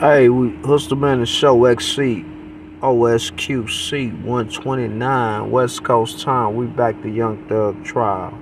Hey, we Hustle Man the Show XC OSQC 129 West Coast time. We back to Young Thug Trial.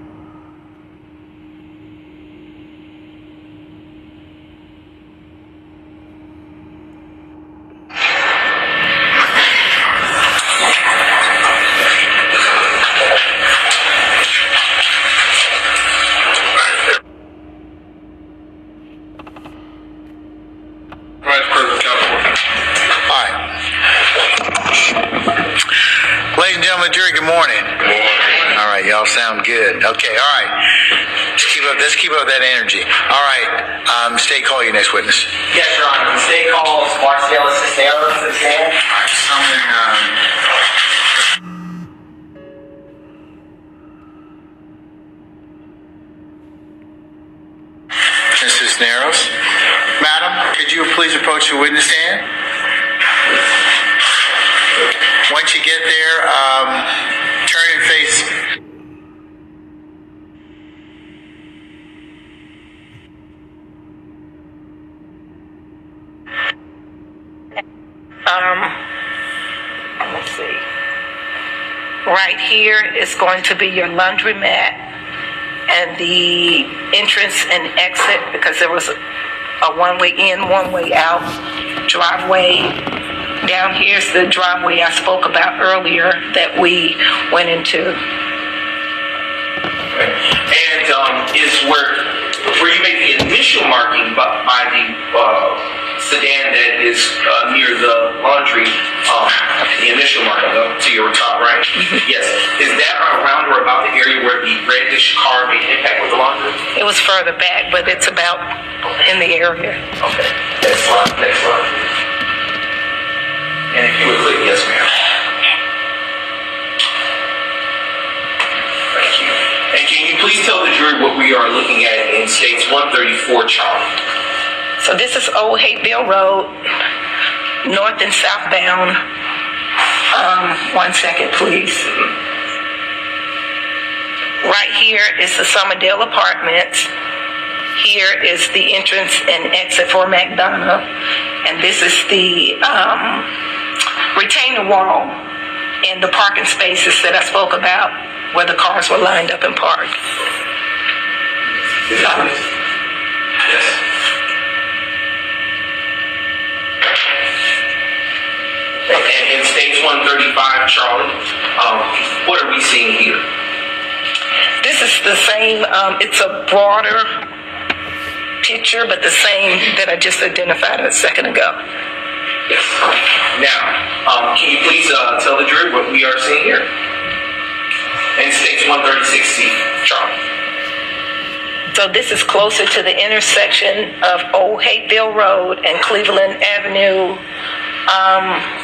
Be your laundromat and the entrance and exit because there was a, a one way in, one way out driveway. Down here's the driveway I spoke about earlier that we went into. And um, is where where you make the initial marking by, by the uh, sedan that is uh, near the laundry, um, the initial marking up to your top right. Mm-hmm. Yes. Is that around or about the area where the reddish car made impact with the laundry? It was further back, but it's about in the area. Okay. Next slide. Next slide. And if you would click yes, ma'am. Thank you. And can you please tell the jury what we are looking at in states 134 Charlie? So this is Old Hapeville Road, north and southbound. Um, one second, please. Right here is the Summerdale Apartments. Here is the entrance and exit for McDonough. And this is the um, retainer wall and the parking spaces that I spoke about where the cars were lined up and parked that right? Yes. And in states 135 Charlie, um, what are we seeing here? This is the same, um, it's a broader picture, but the same that I just identified a second ago. Yes. Now, um, can you please uh, tell the jury what we are seeing here? In states 136C, Charlie. So this is closer to the intersection of Old Hapeville Road and Cleveland Avenue. Um,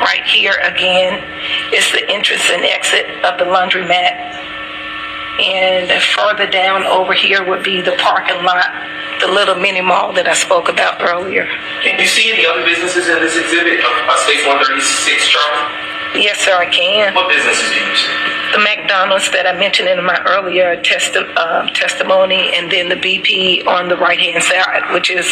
right here again is the entrance and exit of the laundromat. And further down over here would be the parking lot, the little mini mall that I spoke about earlier. Can you see any other businesses in this exhibit of uh, states 136, Charlie? Yes, sir, I can. What businesses do you see? the McDonald's that I mentioned in my earlier testi- uh, testimony, and then the BP on the right hand side, which is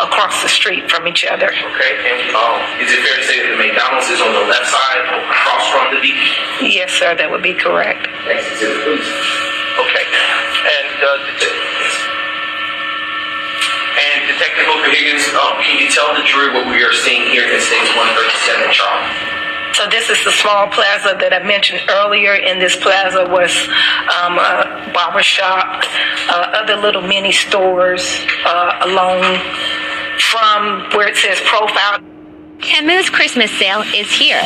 across the street from each other. Okay, and um, is it fair to say that the McDonald's is on the left side across from the BP? Yes, sir, that would be correct. Next exhibit, please. Okay, and uh, and Detective Booker Higgins, um, can you tell the jury what we are seeing here in states 137, Charlie? So this is the small plaza that I mentioned earlier. In this plaza was um, a barber shop, uh, other little mini stores uh, along from where it says profile. Camus Christmas sale is here.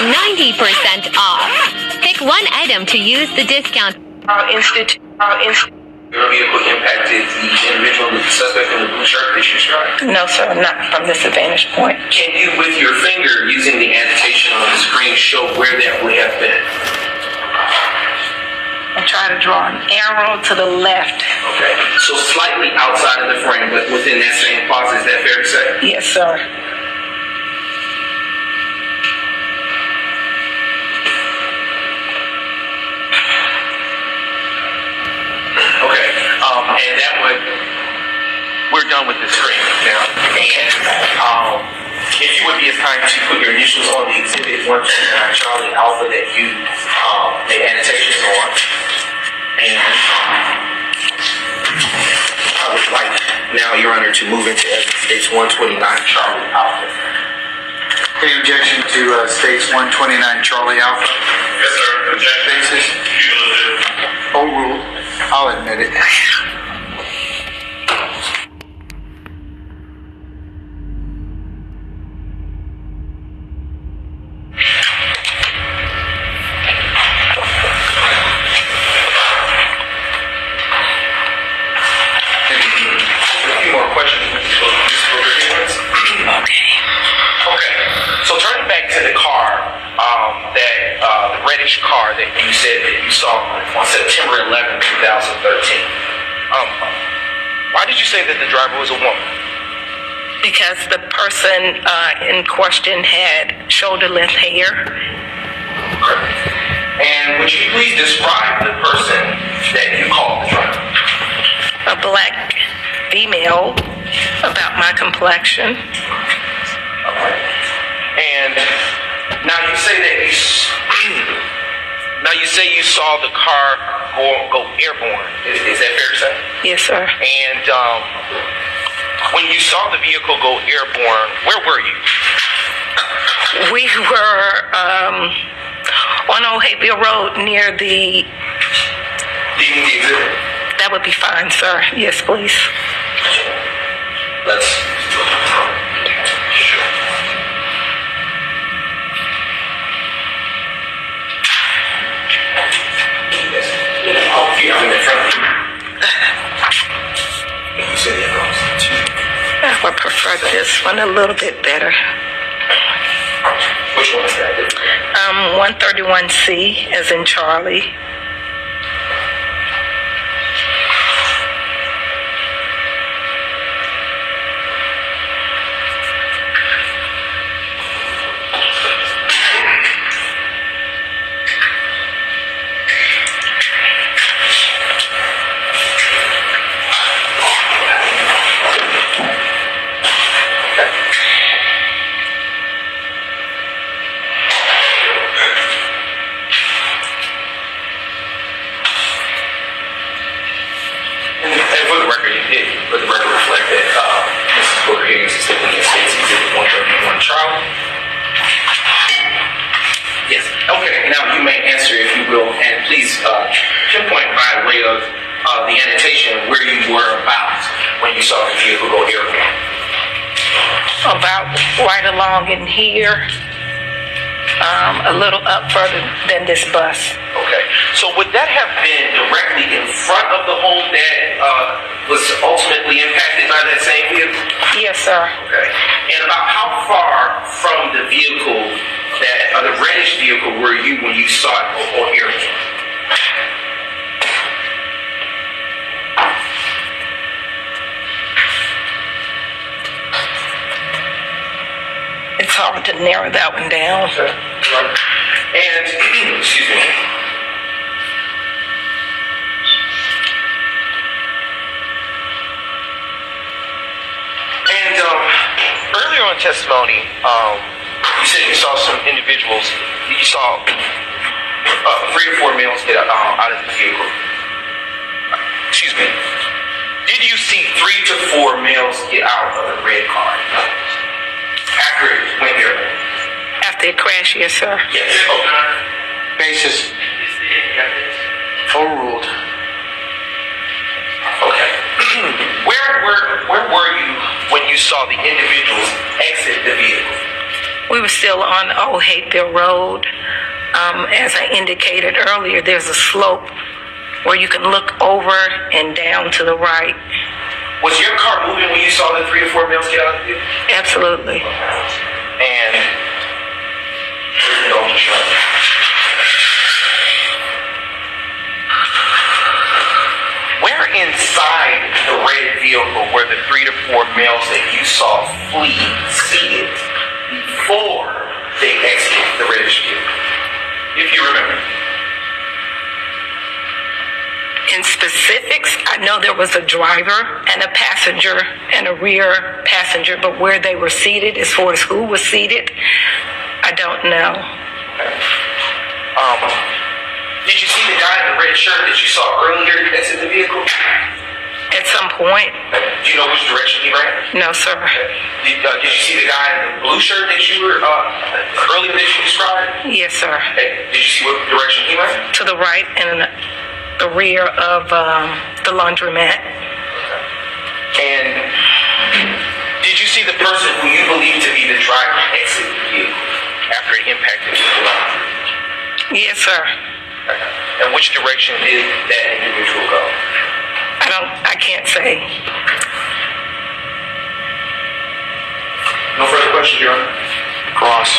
90% off. Pick one item to use the discount. Uh, institute. Uh, inst- Your vehicle impacted the individual, the suspect in the blue shirt that you struck. no, sir, not from this vantage point. Can you, with your finger, using the annotation on the screen, show where that would have been? And try to draw an arrow to the left. Okay, so slightly outside of the frame, but within that same plaza, is that fair to say? Yes, sir. and that would we're done with this screen now. And um, if you would be as kind to put your initials on the exhibit one two nine Charlie Alpha that you um, made annotations on, and I would like now, Your Honor, to move into evidence states one twenty nine Charlie Alpha. Any objection to uh, states 129 Charlie Alpha? Yes, sir. Objection. Basis? Overruled. Oh, I'll admit it. person uh, in question had shoulder length hair. And would you please describe the person that you called the driver? a black female about my complexion. And now you say that you now you say you saw the car go go airborne. Is, is that fair to say? Yes, sir. And um, when you saw the vehicle go airborne, where were you? We were um, on Hayfield Road near the. Do you need the exhibit? That would be fine, sir. Yes, please. Let's. Oh, yeah, I'm in front would prefer this one a little bit better. Which one is that? Um, 131C, as in Charlie. You the vehicle go. About right along in here. Um, a little up further than this bus. Okay. So would that have been directly in front of the home that uh, was ultimately impacted by that same vehicle? Yes, sir. Okay. And about how far from the vehicle that, or the reddish vehicle were you when you saw it or, or hear it? It's hard to narrow that one down. And, excuse me. And um, earlier on testimony, um, you said you saw some individuals, you saw uh, three to four males get uh, out of the vehicle. Excuse me. Did you see three to four males get out of the red car after it went here? After it crashed, yes, sir. Yes. Okay. Basis. Overruled. Okay. where were where were you when you saw the individuals exit the vehicle? We were still on Old Road. Um, as I indicated earlier, there's a slope where you can look over and down to the right. Was your car moving when you saw the three or four males get out of the vehicle? Absolutely. And dog shot? Where inside the red vehicle were the three to four males that you saw flee seated before they exited the reddish vehicle? If you remember. In specifics, I know there was a driver and a passenger and a rear passenger, but where they were seated, as far as who was seated, I don't know. Um, did you see the guy in the red shirt that you saw earlier that's in the vehicle? At some point, Do you know which direction he ran? no, sir. Did, uh, did you see the guy in the blue shirt that you were uh, earlier that you described? Yes, sir. Hey, did you see what direction he ran? To the right and the rear of um, the laundromat. And did you see the person who you believe to be the driver exit the vehicle after it impacted you? Yes, sir. And which direction did that individual go? I don't. I can't say. No further questions, Your Honor. Cross.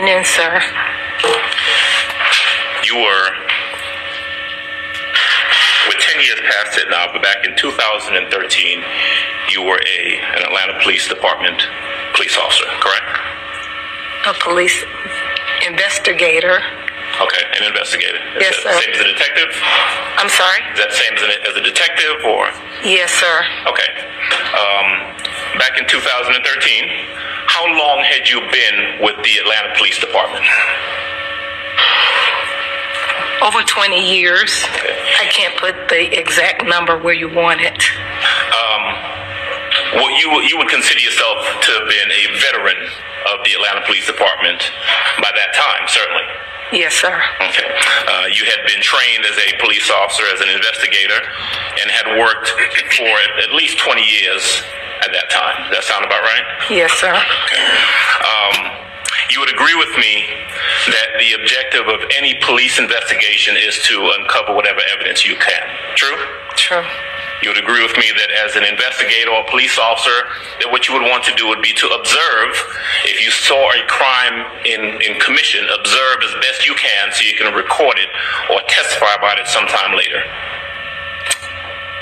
afternoon, sir. You were, with 10 years past it now, but back in 2013, you were a an Atlanta Police Department police officer, correct? A police investigator. Okay, an investigator. Is Yes, that sir. Same as a detective? I'm sorry. Is that same as a, as a detective or? Yes, sir. Okay. Um, back in 2013, how long had you been with the Atlanta Police Department? Over 20 years. I can't put the exact number where you want it. Um, Well, you you would consider yourself to have been a veteran of the Atlanta Police Department by that time, certainly. Yes, sir. Okay. Uh, you had been trained as a police officer, as an investigator, and had worked for at least 20 years at that time. Does that sound about right? Yes, sir. Um, you would agree with me that the objective of any police investigation is to uncover whatever evidence you can. True? True. You would agree with me that as an investigator or police officer, that what you would want to do would be to observe. If you saw a crime in, in commission, observe as best you can so you can record it or testify about it sometime later.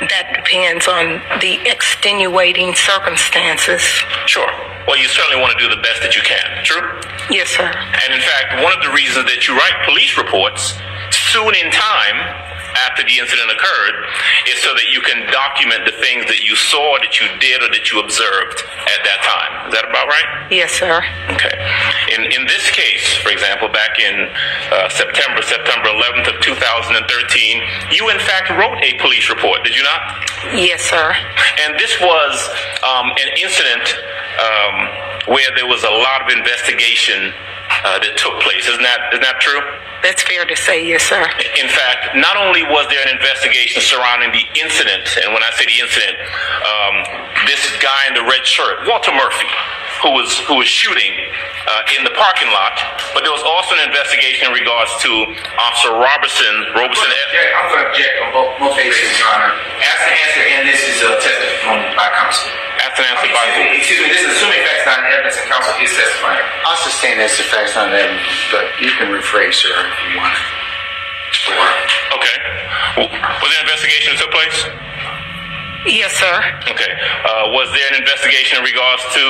That depends on the extenuating circumstances. Sure. Well, you certainly want to do the best that you can. True? Yes, sir. And in fact, one of the reasons that you write police reports soon in time after the incident occurred is so that you can document the things that you saw, that you did, or that you observed at that time. Is that about right? Yes, sir. Okay. In in this case, for example, back in uh, September, September 11th of 2013, you in fact wrote a police report, did you not? Yes, sir. And this was um, an incident um, where there was a lot of investigation uh, that took place. Isn't that isn't that true? That's fair to say, yes, sir. In fact, not only was there an investigation surrounding the incident, and when I say the incident, um, this guy in the red shirt, Walter Murphy, who was who was shooting uh, in the parking lot, but there was also an investigation in regards to Officer Robertson, Robertson. I'm going to object on both, both bases, Your Honor. Ask the answer, and this is a testimony by counsel. After an answer by Excuse excuse me, this is assuming facts not evidence, and counsel is testifying. I'll sustain that's the facts on them, but you can rephrase, sir, if you want. Okay. W- Was there an investigation that took place? Yes, sir. Okay. Uh, was there an investigation in regards to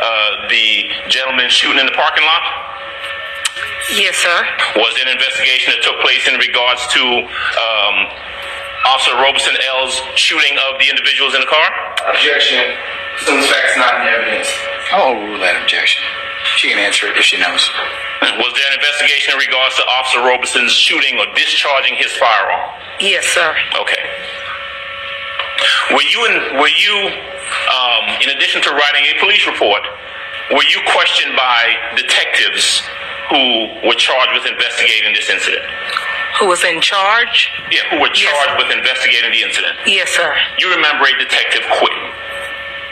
uh, the gentleman shooting in the parking lot? Yes, sir. Was there an investigation that took place in regards to um, Officer Robeson L's shooting of the individuals in the car? Objection. Assumes facts not in evidence. I'll overrule that objection. She can answer it if she knows. Was there an investigation in regards to Officer Robeson's shooting or discharging his firearm? Yes, sir. Okay. Were you in, were you, um, in addition to writing a police report, were you questioned by detectives who were charged with investigating this incident? Who was in charge? Yeah, who were Yes. charged with investigating the incident. Yes, sir. You remember a detective Quinn.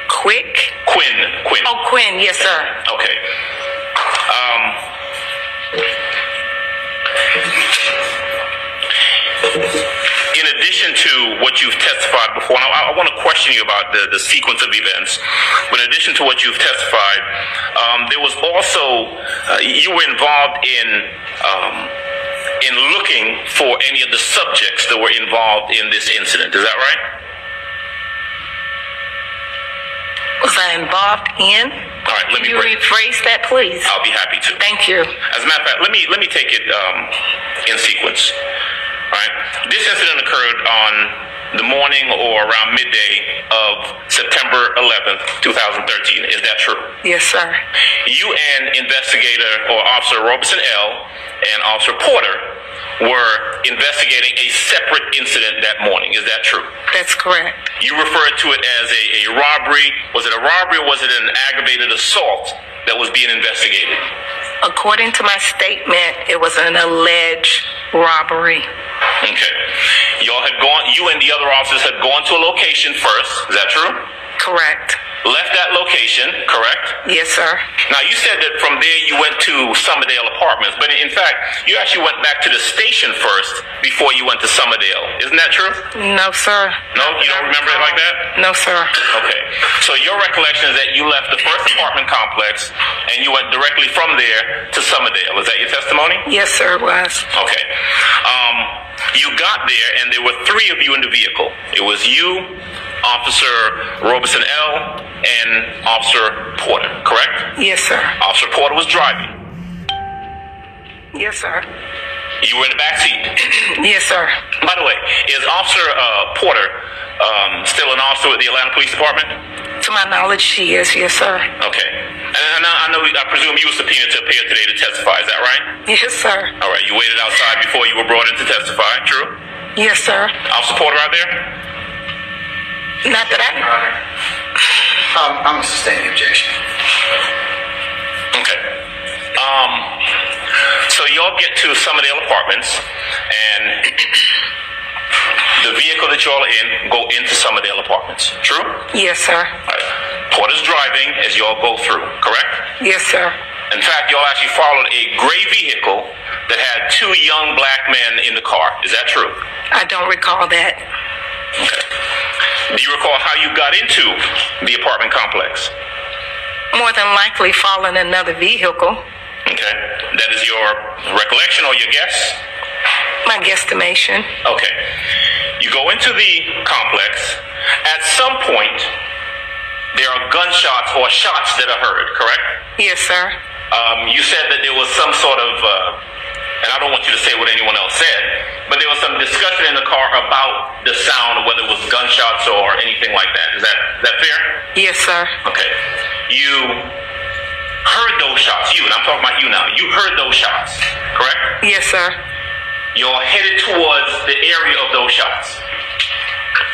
Quick? Quinn. Quinn. Oh, Quinn. Yes, sir. Okay. Um, in addition to what you've testified before, and I, I want to question you about the, the sequence of events, but in addition to what you've testified, um, there was also, uh, you were involved in, um, in looking for any of the subjects that were involved in this incident. Is that right? Was I involved in? All right, let Can me you break. rephrase that, please? I'll be happy to. Thank you. As a matter of fact, let me let me take it um, in sequence. Right, this incident occurred on the morning or around midday of September 11th, 2013. Is that true? Yes, sir. You and investigator or Officer Robertson L. and Officer Porter were investigating a separate incident that morning. Is that true? That's correct. You referred to it as a, a robbery. Was it a robbery or was it an aggravated assault that was being investigated? According to my statement, it was an alleged robbery. Okay. Y'all had gone, you and the other officers had gone to a location first. Is that true? Correct. Left that location, correct? Yes, sir. Now, you said that from there you went to Summerdale Apartments, but in fact, you actually went back to the station first before you went to Summerdale. Isn't that true? No, sir. No? You don't remember it like that? No, sir. Okay. So your recollection is that you left the first apartment complex and you went directly from there to Summerdale. Is that your testimony? Yes, sir, it was. Okay. Um, you got there, and there were three of you in the vehicle. It was you, Officer Robertson L., and Officer Porter, correct? Yes, sir. Officer Porter was driving. Yes, sir. You were in the back seat. Yes, sir. By the way, is Officer uh, Porter um, still an officer with the Atlanta Police Department? To my knowledge, she is. Yes, sir. Okay. And I, I know, I presume you were subpoenaed to appear today to testify. Is that right? Yes, sir. All right. You waited outside before you were brought in to testify. True. Yes, sir. Officer Porter out there. Not that I. know. Um, I'm going to sustain the objection. Okay. Um, so y'all get to some of Summerdale Apartments, and the vehicle that y'all are in go into some of Summerdale Apartments. True? Yes, sir. All right. Porter's driving as y'all go through, correct? Yes, sir. In fact, y'all actually followed a gray vehicle that had two young black men in the car. Is that true? I don't recall that. Okay. Do you recall how you got into the apartment complex? More than likely following another vehicle. Okay. That is your recollection or your guess? My guesstimation. Okay. You go into the complex. At some point, there are gunshots or shots that are heard, correct? Yes, sir. Um, you said that there was some sort of, uh, and I don't want you to say what anyone else said, but there was some discussion in the car about the sound, whether it was gunshots or anything like that. Is that is that fair? Yes, sir. Okay. You heard those shots. You, and I'm talking about you now. You heard those shots, correct? Yes, sir. You're headed towards the area of those shots.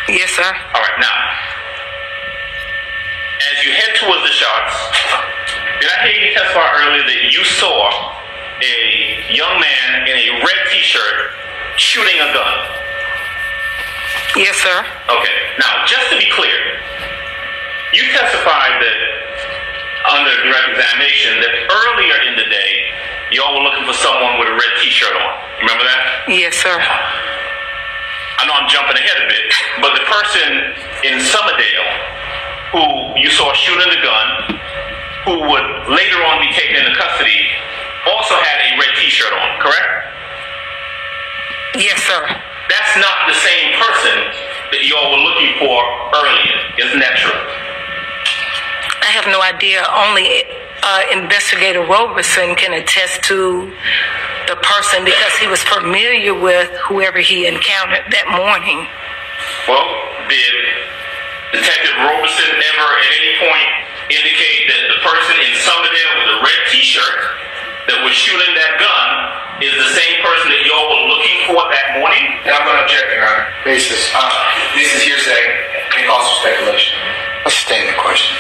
Yes, sir. All right, now, as you head towards the shots, did I hear you testify earlier that you saw a young man in a red T-shirt shooting a gun? Yes, sir. Okay. Now, just to be clear, you testified that under direct examination that earlier in the day, y'all were looking for someone with a red T-shirt on. Remember that? Yes, sir. I know I'm jumping ahead a bit, but the person in Summerdale who you saw shooting the gun, who would later on be taken into custody, also had a red T-shirt on, correct? Yes, sir. That's not the same person that y'all were looking for earlier. Isn't that true? I have no idea. Only uh, Investigator Roberson can attest to the person because he was familiar with whoever he encountered that morning. Well, did Detective Roberson ever at any point indicate that the person in Summerdale with a red T-shirt that was shooting that gun is the same person that y'all were looking for that morning? And I'm going to object, Your Honor. Basis. Uh, this is hearsay and calls for speculation. Let's stay in the question.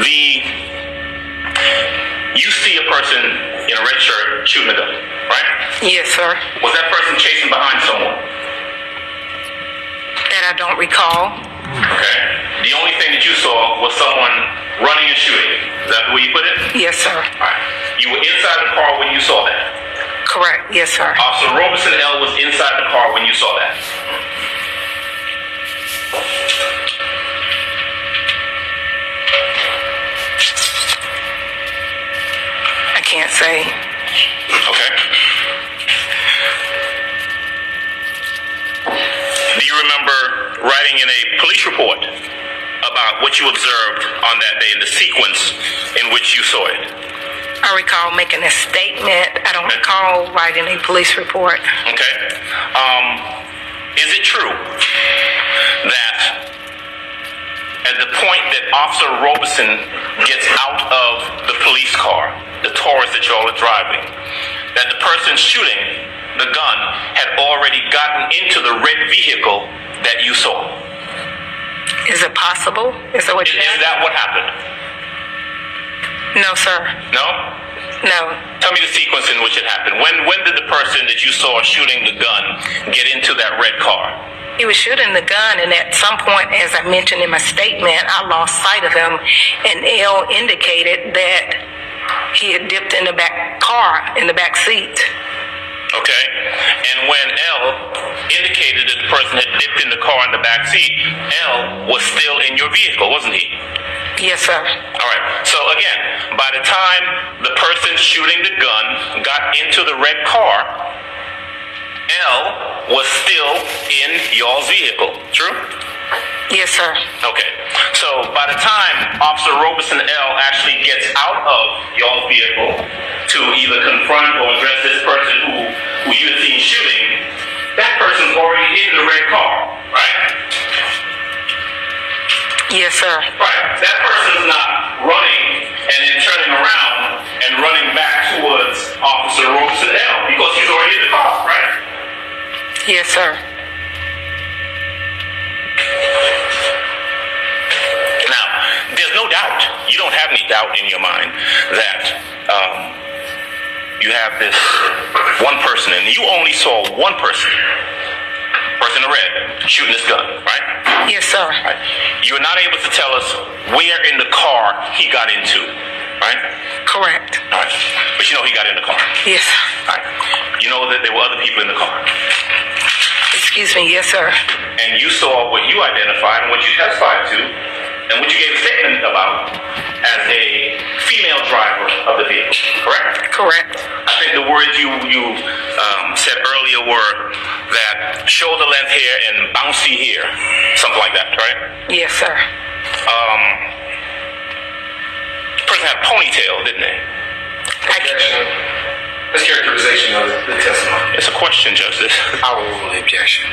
The you see a person in a red shirt shooting a gun, right? Yes, sir. Was that person chasing behind someone? That I don't recall. Okay. The only thing that you saw was someone running and shooting. Is that the way you put it? Yes, sir. All right. You were inside the car when you saw that. Correct. Yes, sir. Officer Roberson L was inside the car when you saw that. I can't say. Okay. Do you remember writing in a police report about what you observed on that day, and the sequence in which you saw it? I recall making a statement. I don't recall writing a police report. Okay. Um, is it true that at the point that Officer Robeson gets out of the police car, the Taurus that y'all are driving, that the person shooting the gun had already gotten into the red vehicle that you saw? Is it possible? Is that what Is, you is that what happened? No, sir. No? No. Tell me the sequence in which it happened. When when did the person that you saw shooting the gun get into that red car? He was shooting the gun, and at some point, as I mentioned in my statement, I lost sight of him, and L indicated that he had dipped in the back car, in the back seat. Okay. And when L indicated that the person had dipped in the car in the back seat, L was still in your vehicle, wasn't he? Yes, sir. All right. So again, by the time the person shooting the gun got into the red car, L was still in y'all's vehicle. True? Yes, sir. Okay. So by the time Officer Robeson L actually gets out of y'all's vehicle to either confront or address this person who, who you had seen shooting, that person's already in the red car, right? Yes, sir. Right. That person's not running and then turning around and running back towards Officer Robeson L because he's already in the car, right? Yes, sir. Now, there's no doubt, you don't have any doubt in your mind that um, you have this one person, and you only saw one person, person in red, shooting this gun, right? Yes, sir. Right. You're not able to tell us where in the car he got into, right? Correct. All right. But you know he got in the car. Yes. All right. You know that there were other people in the car. Excuse me. Yes, sir. And you saw what you identified and what you testified to and what you gave a statement about as a female driver of the vehicle, correct? Correct. I think the words you you um, said earlier were that shoulder length hair and bouncy hair, something like that, right? Yes, sir. Um, person had a ponytail, didn't they? Objection. That's characterization of the testimony. It's a question, Justice. I will rule the objection.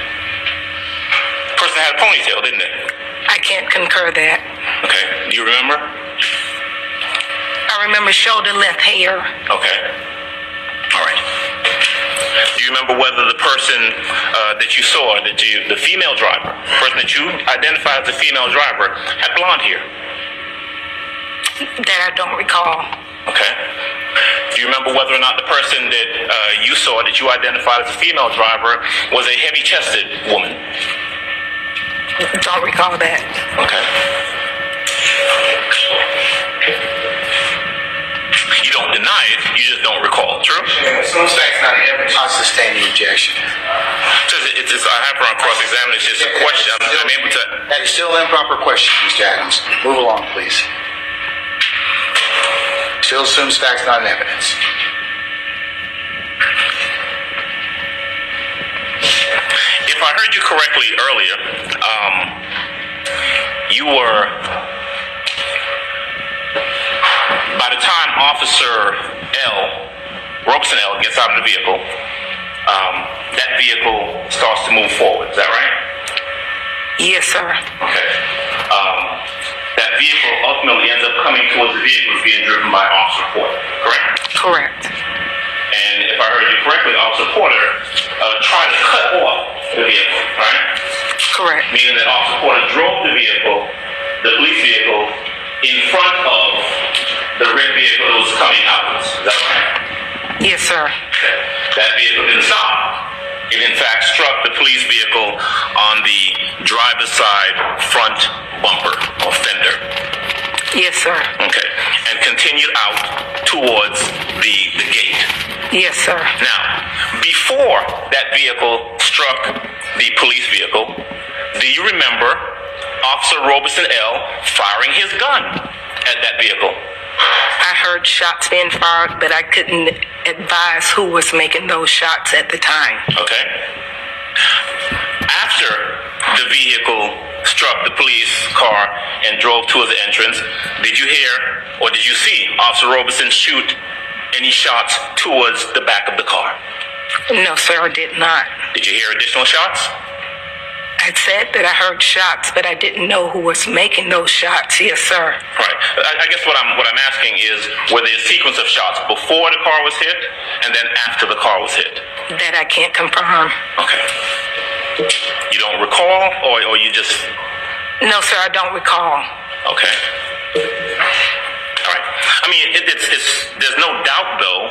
Person had a ponytail, didn't they? I can't concur that. Okay. Do you remember? I remember shoulder length hair. Okay. All right. Do you remember whether the person uh, that you saw, that you, the female driver, person that you identified as the female driver, had blonde hair? That I don't recall. Okay. Do you remember whether or not the person that uh, you saw, that you identified as a female driver, was a heavy-chested woman? Don't recall that. Okay. You don't deny it, you just don't recall. True? Some facts not. I sustain the objection. So it's, it's, I have her on cross-examination. It's a question. I'm, I'm able to. That is still an improper question, Mr. Adams. Move along, please. Still assumes facts, not an evidence. If I heard you correctly earlier, um, you were. By the time Officer L, Robeson L, gets out of the vehicle, um, that vehicle starts to move forward. Is that right? Yes, sir. Okay. Um, that vehicle ultimately ends up coming towards the vehicle being driven by Officer Porter, correct? Correct. And if I heard you correctly, Officer Porter uh, tried to cut off the vehicle, right? Correct. Meaning that Officer Porter drove the vehicle, the police vehicle, in front of the red vehicle that was coming outwards. Is that right? Yes, sir. Okay. That vehicle didn't stop. It in fact struck the police vehicle on the driver's side front bumper or fender. Yes, sir. Okay. And continued out towards the, the gate. Yes, sir. Now, before that vehicle struck the police vehicle, do you remember Officer Robeson L. firing his gun at that vehicle? I heard shots being fired, but I couldn't advise who was making those shots at the time. Okay. After the vehicle struck the police car and drove towards the entrance, did you hear or did you see Officer Robeson shoot any shots towards the back of the car? No, sir, I did not. Did you hear additional shots? I said that I heard shots, but I didn't know who was making those shots. Yes, sir. Right. I, I guess what I'm what I'm asking is were there a sequence of shots before the car was hit and then after the car was hit? That I can't confirm. Okay. You don't recall, or or you just No, sir, I don't recall. okay. All right. I mean, it, it's it's there's no doubt though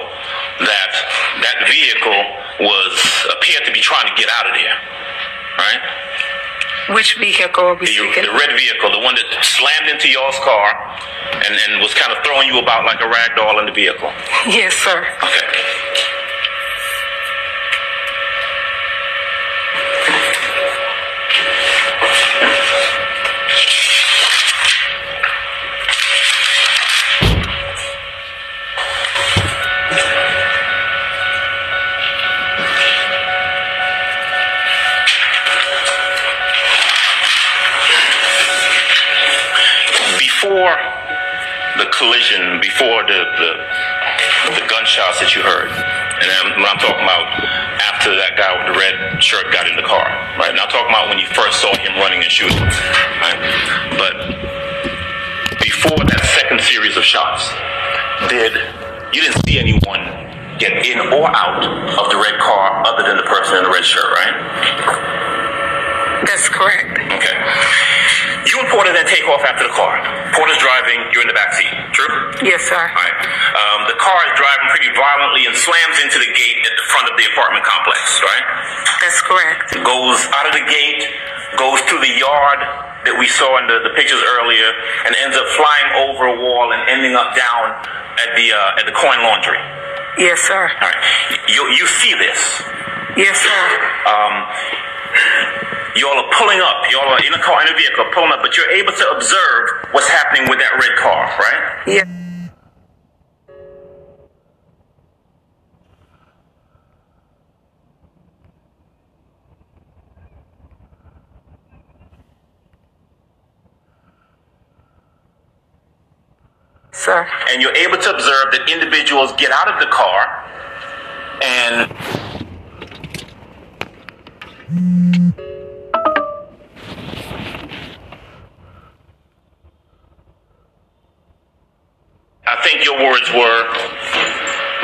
that that vehicle was appeared to be trying to get out of there, right? Which vehicle are we The, speaking? the red vehicle, the one that slammed into y'all's car and, and was kind of throwing you about like a rag doll in the vehicle. Yes, sir. Okay. Collision, before the, the the gunshots that you heard, and I'm, I'm talking about after that guy with the red shirt got in the car, right? Now I'm talking about when you first saw him running and shooting, right? But before that second series of shots, did you didn't see anyone get in or out of the red car other than the person in the red shirt, right? That's correct. Okay. You and Porter then take off after the car. Porter's driving, you're in the back seat. True? Yes, sir. Right. Um, the car is driving pretty violently and slams into the gate at the front of the apartment complex, right? That's correct. Goes out of the gate, goes through the yard that we saw in the, the pictures earlier, and ends up flying over a wall and ending up down at the uh, at the coin laundry. Yes, sir. All right. You you see this? Yes, sir. Um, y'all are pulling up. Y'all are in a car in a vehicle pulling up, but you're able to observe what's happening with that red car, right? Yes. Sir. and you're able to observe that individuals get out of the car and I think your words were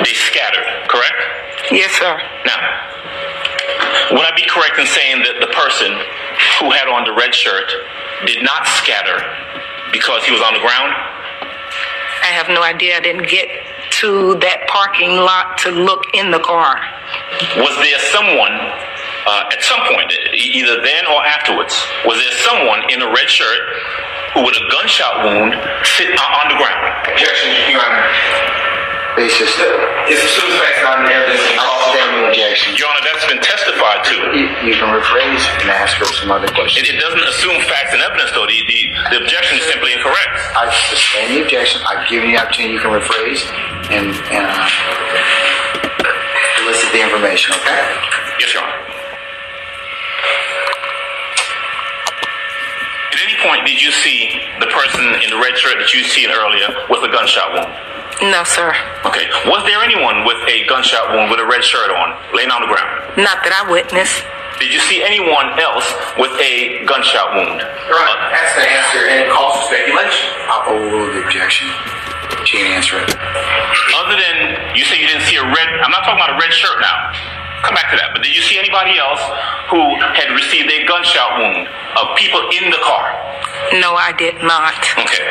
they scattered, correct? Yes, sir. Now, would I be correct in saying that the person who had on the red shirt did not scatter because he was on the ground? I have no idea. I didn't get to that parking lot to look in the car. Was there someone uh, at some point, either then or afterwards, was there someone in a red shirt with a gunshot wound, sitting on the ground? Objection, Your Honor. Basis. It's a suit facts on the evidence and cause Outstanding objection. Your Honor, that's been testified to. You, you can rephrase and ask her some other It, questions. it doesn't assume facts and evidence, though. The, the, the objection is simply incorrect. I sustain the objection. I've given you the opportunity. You can rephrase and, and uh, elicit the information. Okay. Yes, Your Honor. At any point, did you see the person in the red shirt that you seen earlier with a gunshot wound? No, sir. Okay. Was there anyone with a gunshot wound with a red shirt on, laying on the ground? Not that I witnessed. Did you see anyone else with a gunshot wound? Your Honor, that's the answer and cause for speculation. I'll overrule the objection. She can answer it. Other than you say you didn't see a red, I'm not talking about a red shirt now. Come back to that. But did you see anybody else who had received a gunshot wound of people in the car? No, I did not. Okay.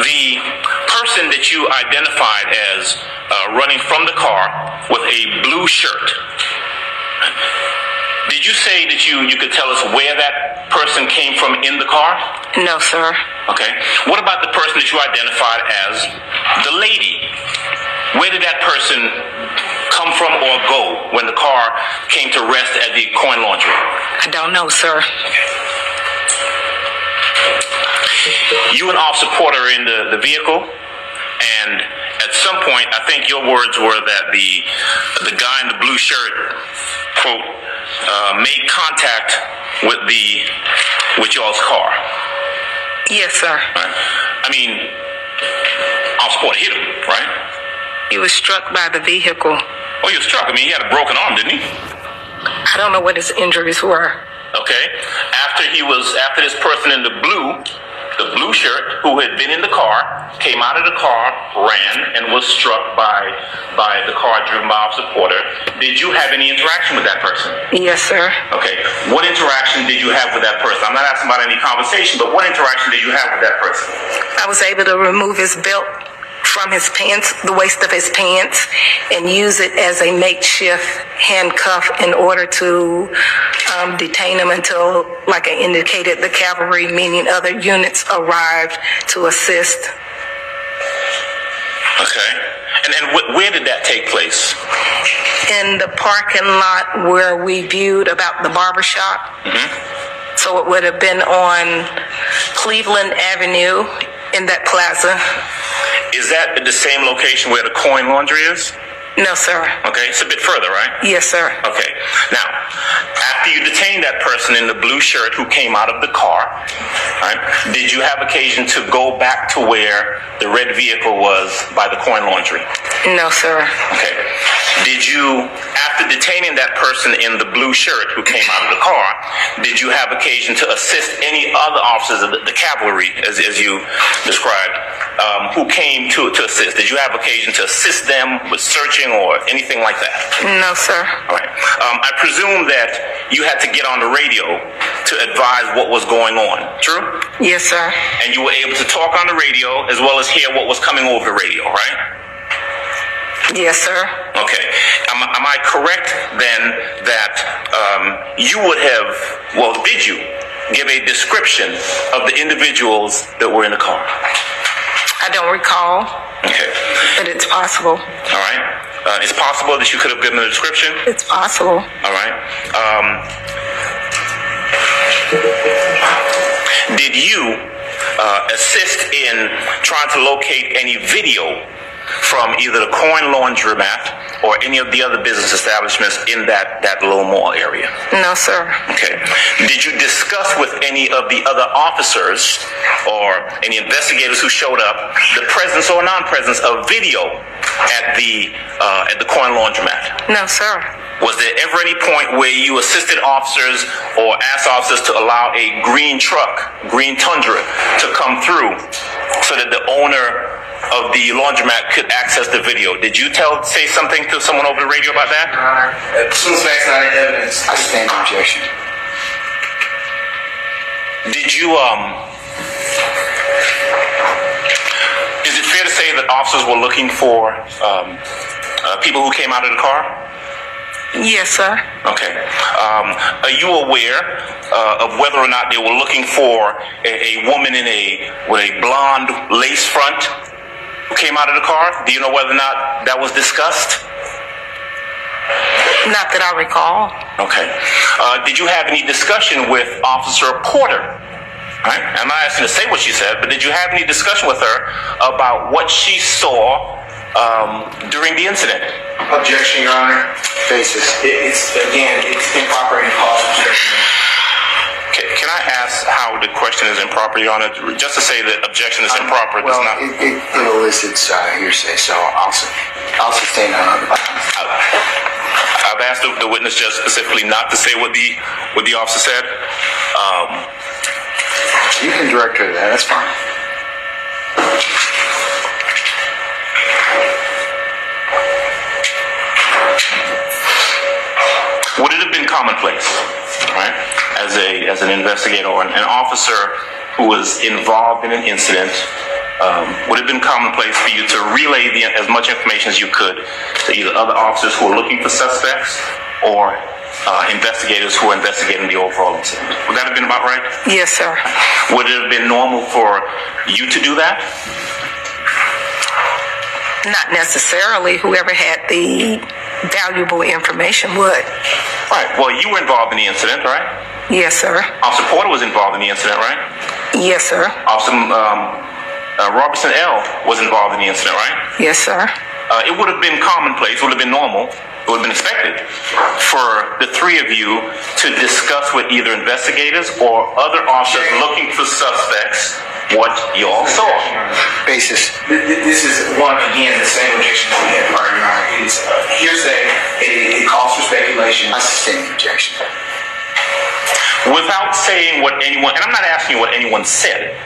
The person that you identified as uh, running from the car with a blue shirt. Did you say that you, you could tell us where that person came from in the car? No, sir. Okay. What about the person that you identified as the lady? Where did that person come from or go when the car came to rest at the coin laundry? I don't know, sir. You and Officer Porter are in the, the vehicle, and at some point, I think your words were that the the guy in the blue shirt, quote, uh, made contact with the with y'all's car. Yes, sir. Right? I mean, Officer Porter hit him, right? He was struck by the vehicle. Oh, he was struck. I mean, he had a broken arm, didn't he? I don't know what his injuries were. Okay. After he was, after this person in the blue, the blue shirt, who had been in the car, came out of the car, ran, and was struck by by the car driven by Officer Porter. Did you have any interaction with that person? Yes, sir. Okay. What interaction did you have with that person? I'm not asking about any conversation, but what interaction did you have with that person? I was able to remove his belt from his pants, the waist of his pants, and use it as a makeshift handcuff in order to um, detain him until, like I indicated, the cavalry, meaning other units, arrived to assist. Okay. And and wh- where did that take place? In the parking lot where we viewed about the barber shop. So it would have been on Cleveland Avenue in that plaza. Is that the same location where the coin laundry is? No, sir. Okay, it's a bit further, right? Yes, sir. Okay. Now, after you detained that person in the blue shirt who came out of the car, right, did you have occasion to go back to where the red vehicle was by the coin laundry? No, sir. Okay. Did you, after detaining that person in the blue shirt who came out of the car, did you have occasion to assist any other officers of the, the cavalry, as, as you described, um, who came to, to assist? Did you have occasion to assist them with searching or anything like that? No, sir. All right. Um, I presume that you had to get on the radio to advise what was going on. True? Yes, sir. And you were able to talk on the radio as well as hear what was coming over the radio, right? Yes, sir. Okay. Am, am I correct then that um, you would have, well, did you give a description of the individuals that were in the car? I don't recall, Okay. but it's possible. All right. Uh, it's possible that you could have given a description. It's possible. All right. Um, did you uh, assist in trying to locate any video from either the coin laundromat or any of the other business establishments in that, that little mall area? No, sir. Okay. Did you discuss with any of the other officers or any investigators who showed up the presence or non-presence of video at the uh, at the coin laundromat? No, sir. Was there ever any point where you assisted officers or asked officers to allow a green truck, green Tundra, to come through so that the owner of the laundromat could access the video? Did you tell say something to someone over the radio about that? Your Honor, as soon as facts not in evidence, I stand objection. Did you um is it fair to say that officers were looking for um, uh, people who came out of the car? Yes, sir. Okay. Um, are you aware uh, of whether or not they were looking for a, a woman in a with a blonde lace front who came out of the car? Do you know whether or not that was discussed? Not that I recall. Okay. Uh, did you have any discussion with Officer Porter? Right? I'm not asking to say what she said, but did you have any discussion with her about what she saw um, during the incident? Objection, Your Honor. Basis. It, it's, again, it's improper and cause objection. Can, can I ask how the question is improper, Your Honor? Just to say that objection is improper does not. it, it, it elicits uh, hearsay, so I'll, I'll sustain that. I've asked the, the witness just specifically not to say what the what the officer said. Um, You can direct her to that, that's fine. would it have been commonplace, right, as a as an investigator or an, an officer who was involved in an incident um, would it have been commonplace for you to relay the, as much information as you could to either other officers who are looking for suspects or uh, investigators who are investigating the overall incident? Would that have been about right? Yes, sir. Would it have been normal for you to do that? Not necessarily. Whoever had the valuable information would. Right. Well, you were involved in the incident, right? Yes, sir. Officer Porter was involved in the incident, right? Yes, sir. Officer um, uh, Robertson L. was involved in the incident, right? Yes, sir. Uh, it would have been commonplace, would have been normal, it would have been expected for the three of you to discuss with either investigators or other officers looking for suspects what you all saw. Basis. Th- th- This is one again the same objection that we had prior. Your Honor. It is uh, hearsay. It, it calls for speculation. I sustain the objection. Without saying what anyone, and I'm not asking you what anyone said.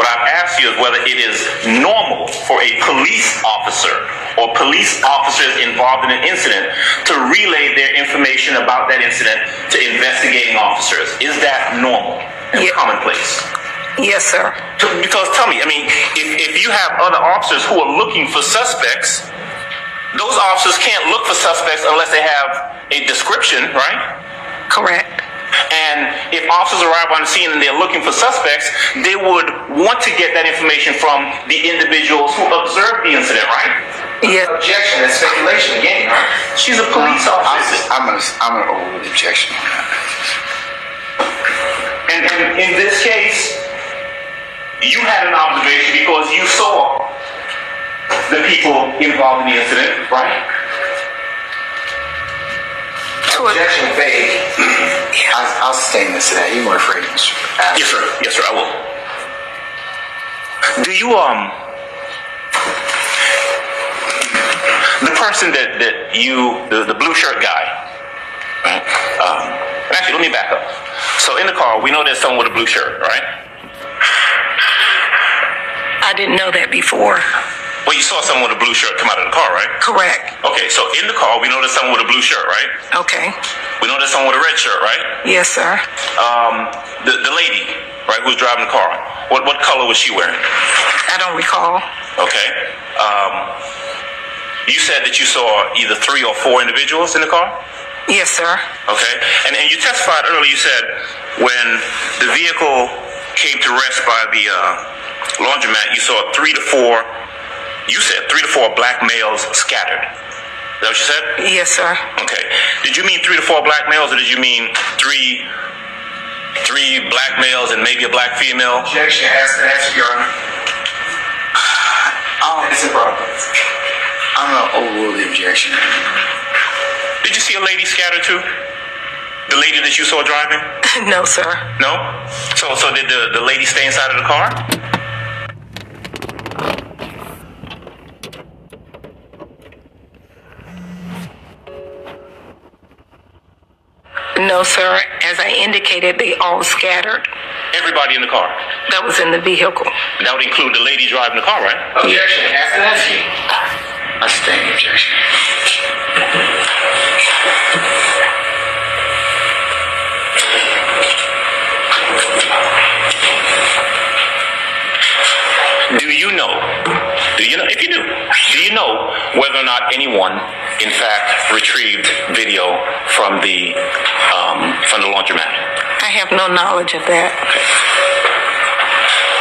What I've asked you is whether it is normal for a police officer or police officers involved in an incident to relay their information about that incident to investigating officers. Is that normal and Yeah. commonplace? Yes, sir. Because tell me, I mean, if, if you have other officers who are looking for suspects, those officers can't look for suspects unless they have a description, right? Correct. And if officers arrive on the scene and they're looking for suspects, they would want to get that information from the individuals who observed the incident, right? Yes. Objection. That's speculation again. Honor. She's a police uh, I'm, officer. I'm gonna, I'm gonna overrule the objection. And, and in this case, you had an observation because you saw the people involved in the incident, right? To a, Objection vague. I, I'll sustain this today. You weren't afraid, Mr. Adams. Yes, sir. Yes, sir. I will. Do you um the person that that you the, the blue shirt guy, right? Um, actually, let me back up. So in the car, we know there's someone with a blue shirt, right? I didn't know that before. Well, you saw someone with a blue shirt come out of the car, right? Correct. Okay, so in the car, we know there's someone with a blue shirt, right? Okay. We know there's someone with a red shirt, right? Yes, sir. Um, the the lady, right, who's driving the car. What what color was she wearing? I don't recall. Okay. Um, you said that you saw either three or four individuals in the car. Yes, sir. Okay. And and you testified earlier. You said when the vehicle came to rest by the uh, laundromat, you saw three to four. You said three to four black males scattered. Is that what you said? Yes, sir. Okay. Did you mean three to four black males, or did you mean three three black males and maybe a black female? Objection. Ask the answer, Your Honor. I'll, It's a problem. I'm gonna overrule the objection. Did you see a lady scattered too? The lady that you saw driving? no, sir. No? So so did the, the lady stay inside of the car? No, sir. As I indicated, they all scattered. Everybody in the car. That was in the vehicle. That would include the lady driving the car, right? Objection. Ask the answer. I sustain the objection. Do you know? Do you know? If you do, do you know whether or not anyone, in fact, retrieved video from the um, from the laundromat? I have no knowledge of that.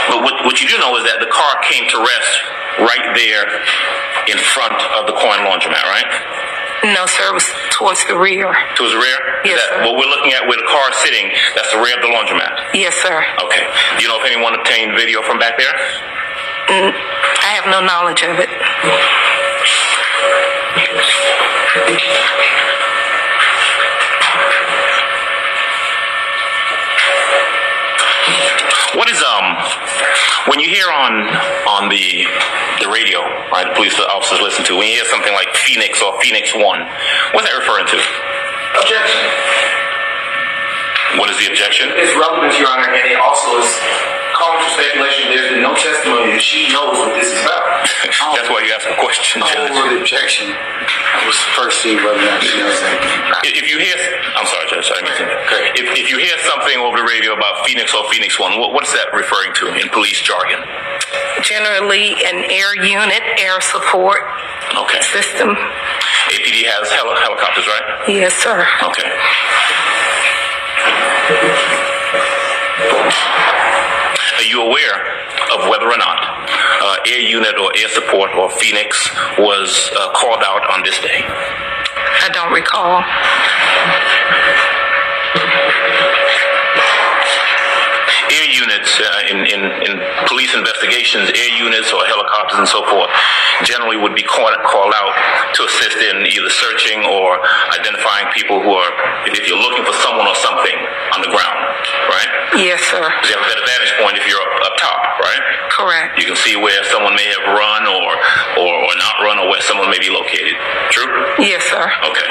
But what, what you do know is that the car came to rest right there in front of the coin laundromat, right? No, sir. It was towards the rear. Towards the rear? Yes, that sir. what we're looking at where the car is sitting? That's the rear of the laundromat. Yes, sir. Okay. Do you know if anyone obtained video from back there? I have no knowledge of it. What is um when you hear on on the the radio, right? The police officers listen to when you hear something like Phoenix or Phoenix One, what's that referring to? Objection. What is the objection? It's relevant, Your Honor, and it also is calling for speculation. There's been no testimony that she knows what this is about. That's why you ask a question, I'll Judge. overrule the objection. I was first see whether or not she knows anything. If if you hear, I'm sorry, Judge. I didn't Okay. if, if you hear something over the radio about Phoenix or Phoenix One, what, what's that referring to in police jargon? Generally, an air unit, air support Okay. system. APD has heli- helicopters, right? Yes, sir. Okay. Are you aware of whether or not uh, air unit or air support or Phoenix was uh, called out on this day? I don't recall. Air units uh, in, in, in police investigations, air units or helicopters and so forth, generally would be called, called out to assist in either searching or identifying people who are, if you're looking for someone or something on the ground, right? Yes, sir. Because you have a better vantage point if you're up, up top, right? Correct. You can see where someone may have run or, or, or not run or where someone may be located. True? Yes, sir. Okay.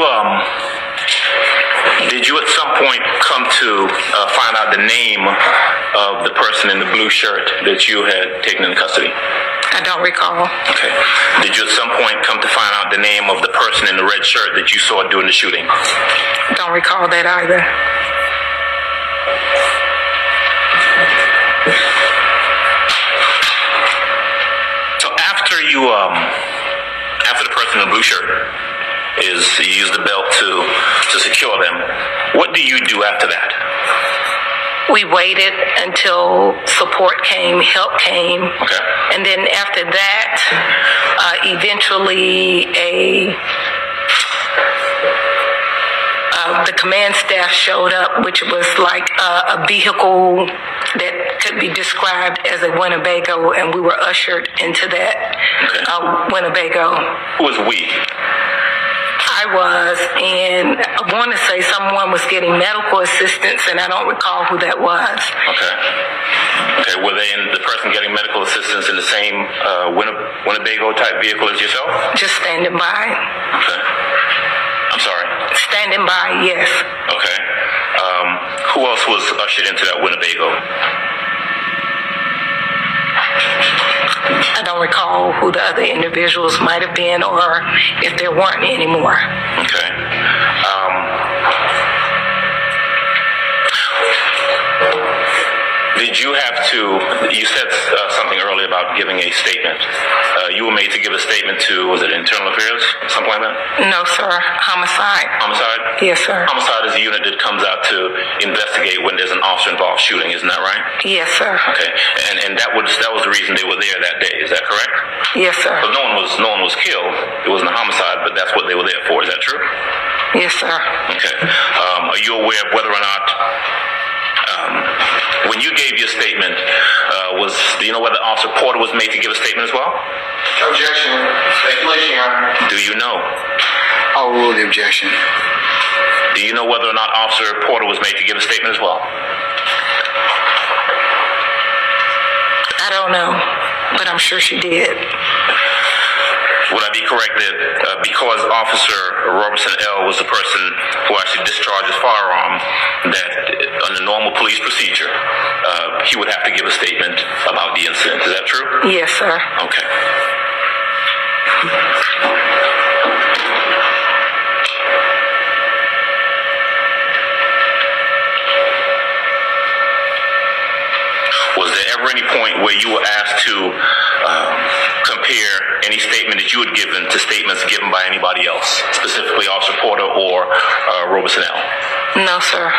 You um did you at some point come to uh, find out the name of the person in the blue shirt that you had taken into custody? I don't recall. Okay. Did you at some point come to find out the name of the person in the red shirt that you saw during the shooting? Don't recall that either. So after you um after the person in the blue shirt is you use the belt to to secure them, what do you do after that? We waited until support came, help came, Okay. and then after that, uh, eventually a uh, the command staff showed up, which was like a, a vehicle that could be described as a Winnebago, and we were ushered into that Okay. uh, Winnebago. Who was we? I was, and I want to say someone was getting medical assistance, and I don't recall who that was. Okay. Okay. Were they in the person getting medical assistance in the same uh, Winne- Winnebago type vehicle as yourself? Just standing by. Okay. I'm sorry. Standing by, yes. Okay. Um, who else was ushered into that Winnebago? I don't recall who the other individuals might have been or if there weren't any more. Okay. Um, did you have to? You said uh, something earlier about giving a statement. Uh, you were made to give a statement to was it Internal Affairs, something like that? No, sir. Homicide. Homicide. Yes, sir. Homicide is a unit that comes out to investigate when there's an officer-involved shooting. Isn't that right? Yes, sir. Okay. And and that was that was the reason they were there that day. Is that correct? Yes, sir. Because no one was no one was killed. It wasn't a homicide, but that's what they were there for. Is that true? Yes, sir. Okay. Um, are you aware of whether or not, um, when you gave your statement, uh, was do you know whether Officer Porter was made to give a statement as well? Objection. Speculation, Your Honor. Do you know? I'll rule the objection. Do you know whether or not Officer Porter was made to give a statement as well? I don't know, but I'm sure she did. I be correct that uh, because Officer Robertson L was the person who actually discharged his firearm, that under normal police procedure, uh, he would have to give a statement about the incident? Is that true? Yes, sir. Okay. Was there ever any point where you were asked to um, compare any statement that you had given to statements given by anybody else, specifically Officer Porter or uh, Robertson L? No, sir.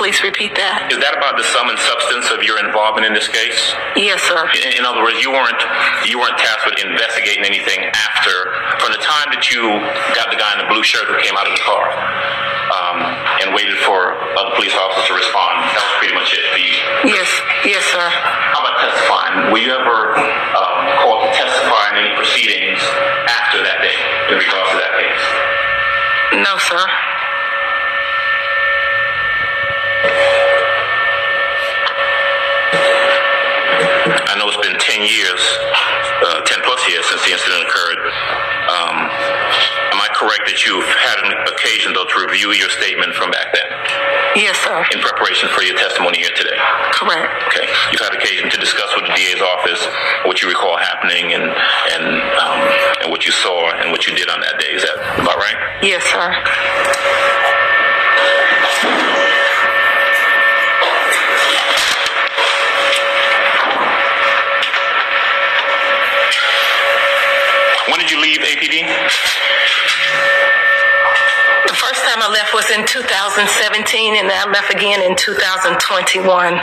Please repeat that? Is that about the sum and substance of your involvement in this case? Yes, sir. In, in other words, you weren't you weren't tasked with investigating anything after from the time that you got the guy in the blue shirt who came out of the car um, and waited for other police officers to respond. That was pretty much it for you. Yes, yes, sir. How about testifying? Were you ever um, called to testify in any proceedings after that day in regards to that case? No, sir. Years, uh, 10 plus years since the incident occurred. Um, am I correct that you've had an occasion, though, to review your statement from back then Yes, sir. in preparation for your testimony here today? Correct. Okay. You've had occasion to discuss with the DA's office what you recall happening and and um, and what you saw and what you did on that day. Is that about right? Yes, sir. Did you leave APD? The first time I left was in 2017, and I left again in 2021.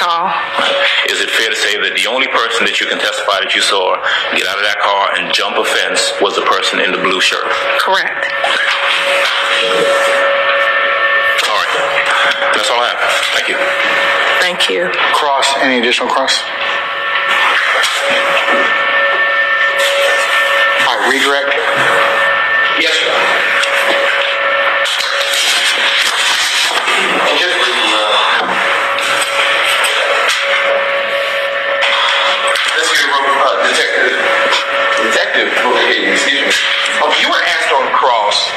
That I don't recall. Is it fair to say that the only person that you can testify that you saw get out of that car and jump a fence was the person in the blue shirt? Correct. All right. That's all I have. Thank you. Thank you. Cross. Any additional cross? All right. Redirect. Yes, sir.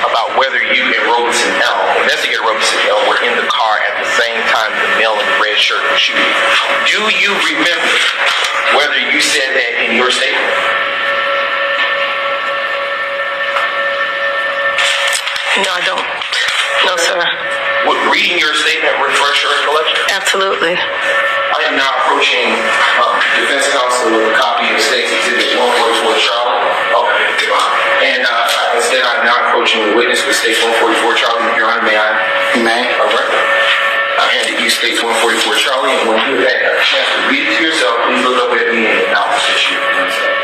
About whether you and Robinson L, investigator Robinson L, were in the car at the same time the male in the red shirt was shooting. Do you remember whether you said that in your statement? No, I don't. No, sir. Would reading your statement refresh your recollection? Absolutely. I am now approaching um, defense counsel with a copy of State's Exhibit 144 Charlie. Okay, And uh, instead, I'm now approaching the witness with State's 144 Charlie. Your Honor, may I? You may. All right. I handed you State's 144 Charlie, and when you had a chance to read it to yourself, please look up at me and acknowledge that you.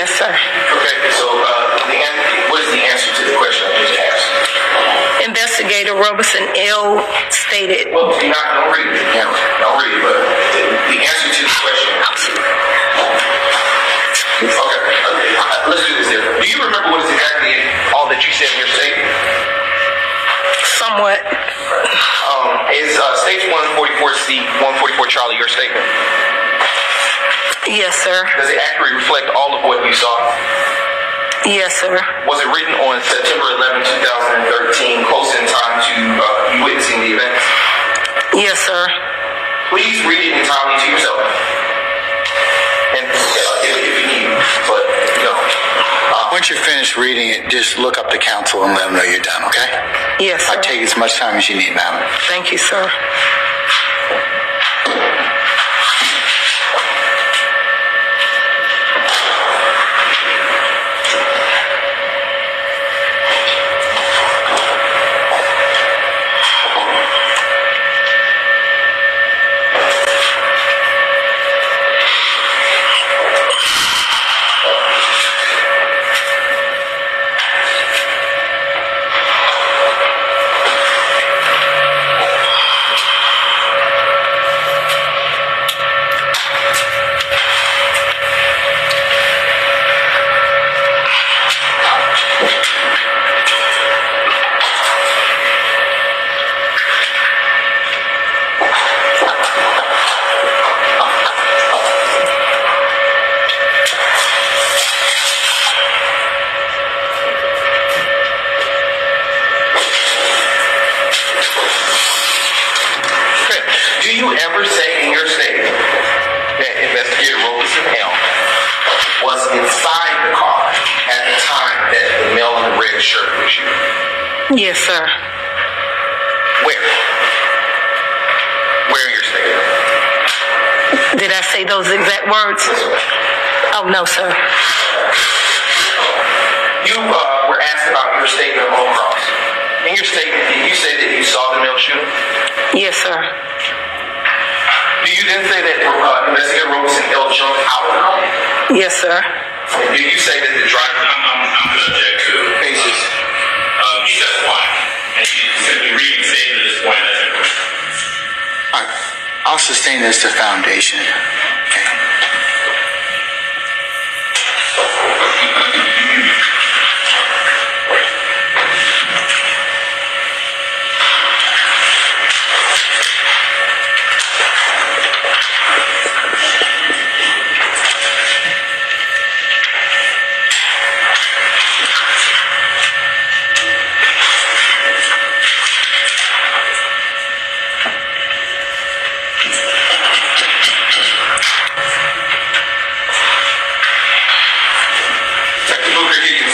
Yes, sir. Okay, so uh, the, what is the answer to the question I just asked? Investigator Robertson L. stated, Well, do not, don't read it. Yeah, don't read it, but the, the answer to the question. Okay, okay, let's do this different. Do you remember what is exactly all that you said in your statement? somewhat, Um, is uh, stage 144C, 144 Charlie your statement? Yes, sir. Does it accurately reflect all of what you saw? Yes, sir. Was it written on September 11, 2013, close in time to uh, you witnessing the events? Yes, sir. Please read it entirely to yourself. And uh, if, if you need, but you know. Uh, Once you're finished reading it, just look up the council and let them know you're done, okay? Yes, I take as much time as you need, madam. Thank you, sir.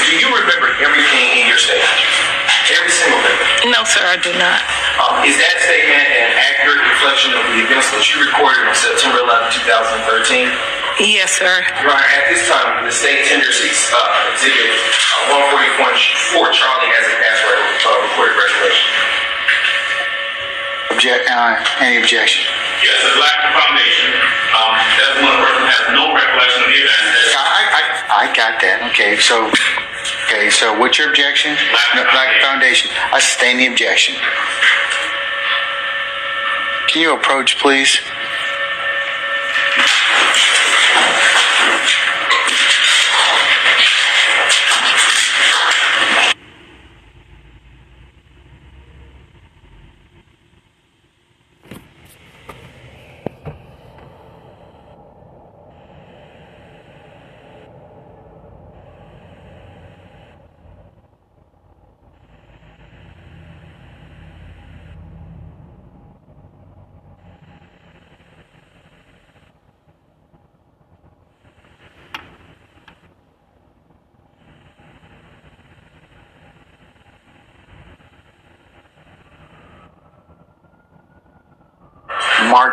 Do you remember everything in your statement? Every single thing. No, sir, I do not. Um, is that statement an accurate reflection of the events that you recorded on September 11, 2013? Yes, sir. Your Honor, at this time, the state tenders uh, exhibit uh, 144 Charlie as a password uh, recorded reservation. Object, uh, any objection? Yes, a lack of foundation. Um, that's when a person has no recollection of the event. I, I, I, I got that. Okay, so, okay, so what's your objection? No, lack foundation. I sustain the objection. Can you approach, please?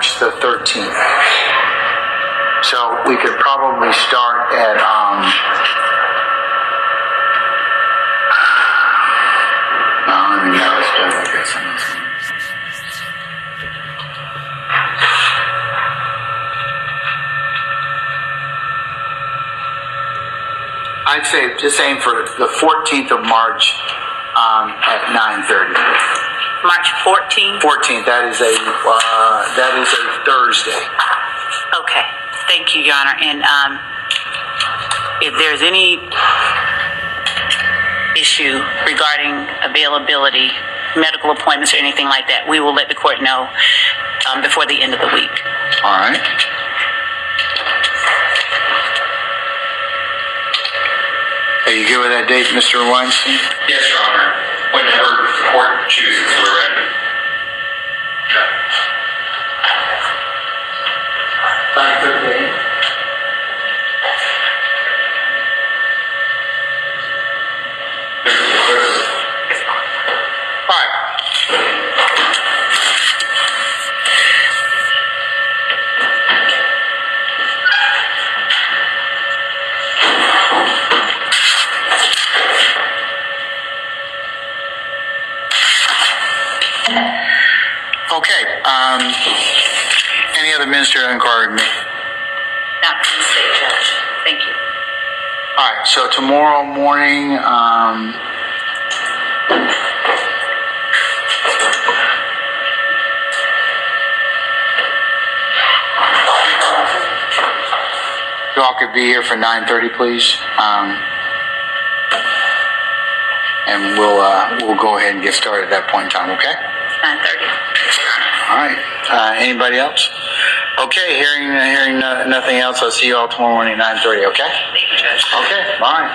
March the 13th. So we could probably start at, um, I'd say just aim for the 14th of March um, at 9:30. March 14th? 14th. That is a uh, that is a Thursday. Okay, thank you, Your Honor. And um, if there's any issue regarding availability, medical appointments or anything like that, we will let the court know um, before the end of the week. All right. Are you good with that date, Mr. Weinstein? Yes, Your Honor. Whenever the court chooses, we're ready. Ministerial inquiry? me? Not from the state judge. Thank you. All right. So tomorrow morning, um, you all could be here for 9:30, please. Um, and we'll uh, we'll go ahead and get started at that point in time. Okay. 9:30. All right. Uh, anybody else? Okay. Hearing hearing uh, nothing else, I'll see you all tomorrow morning at 9:30. Okay. Thank you, Judge. Okay. Bye.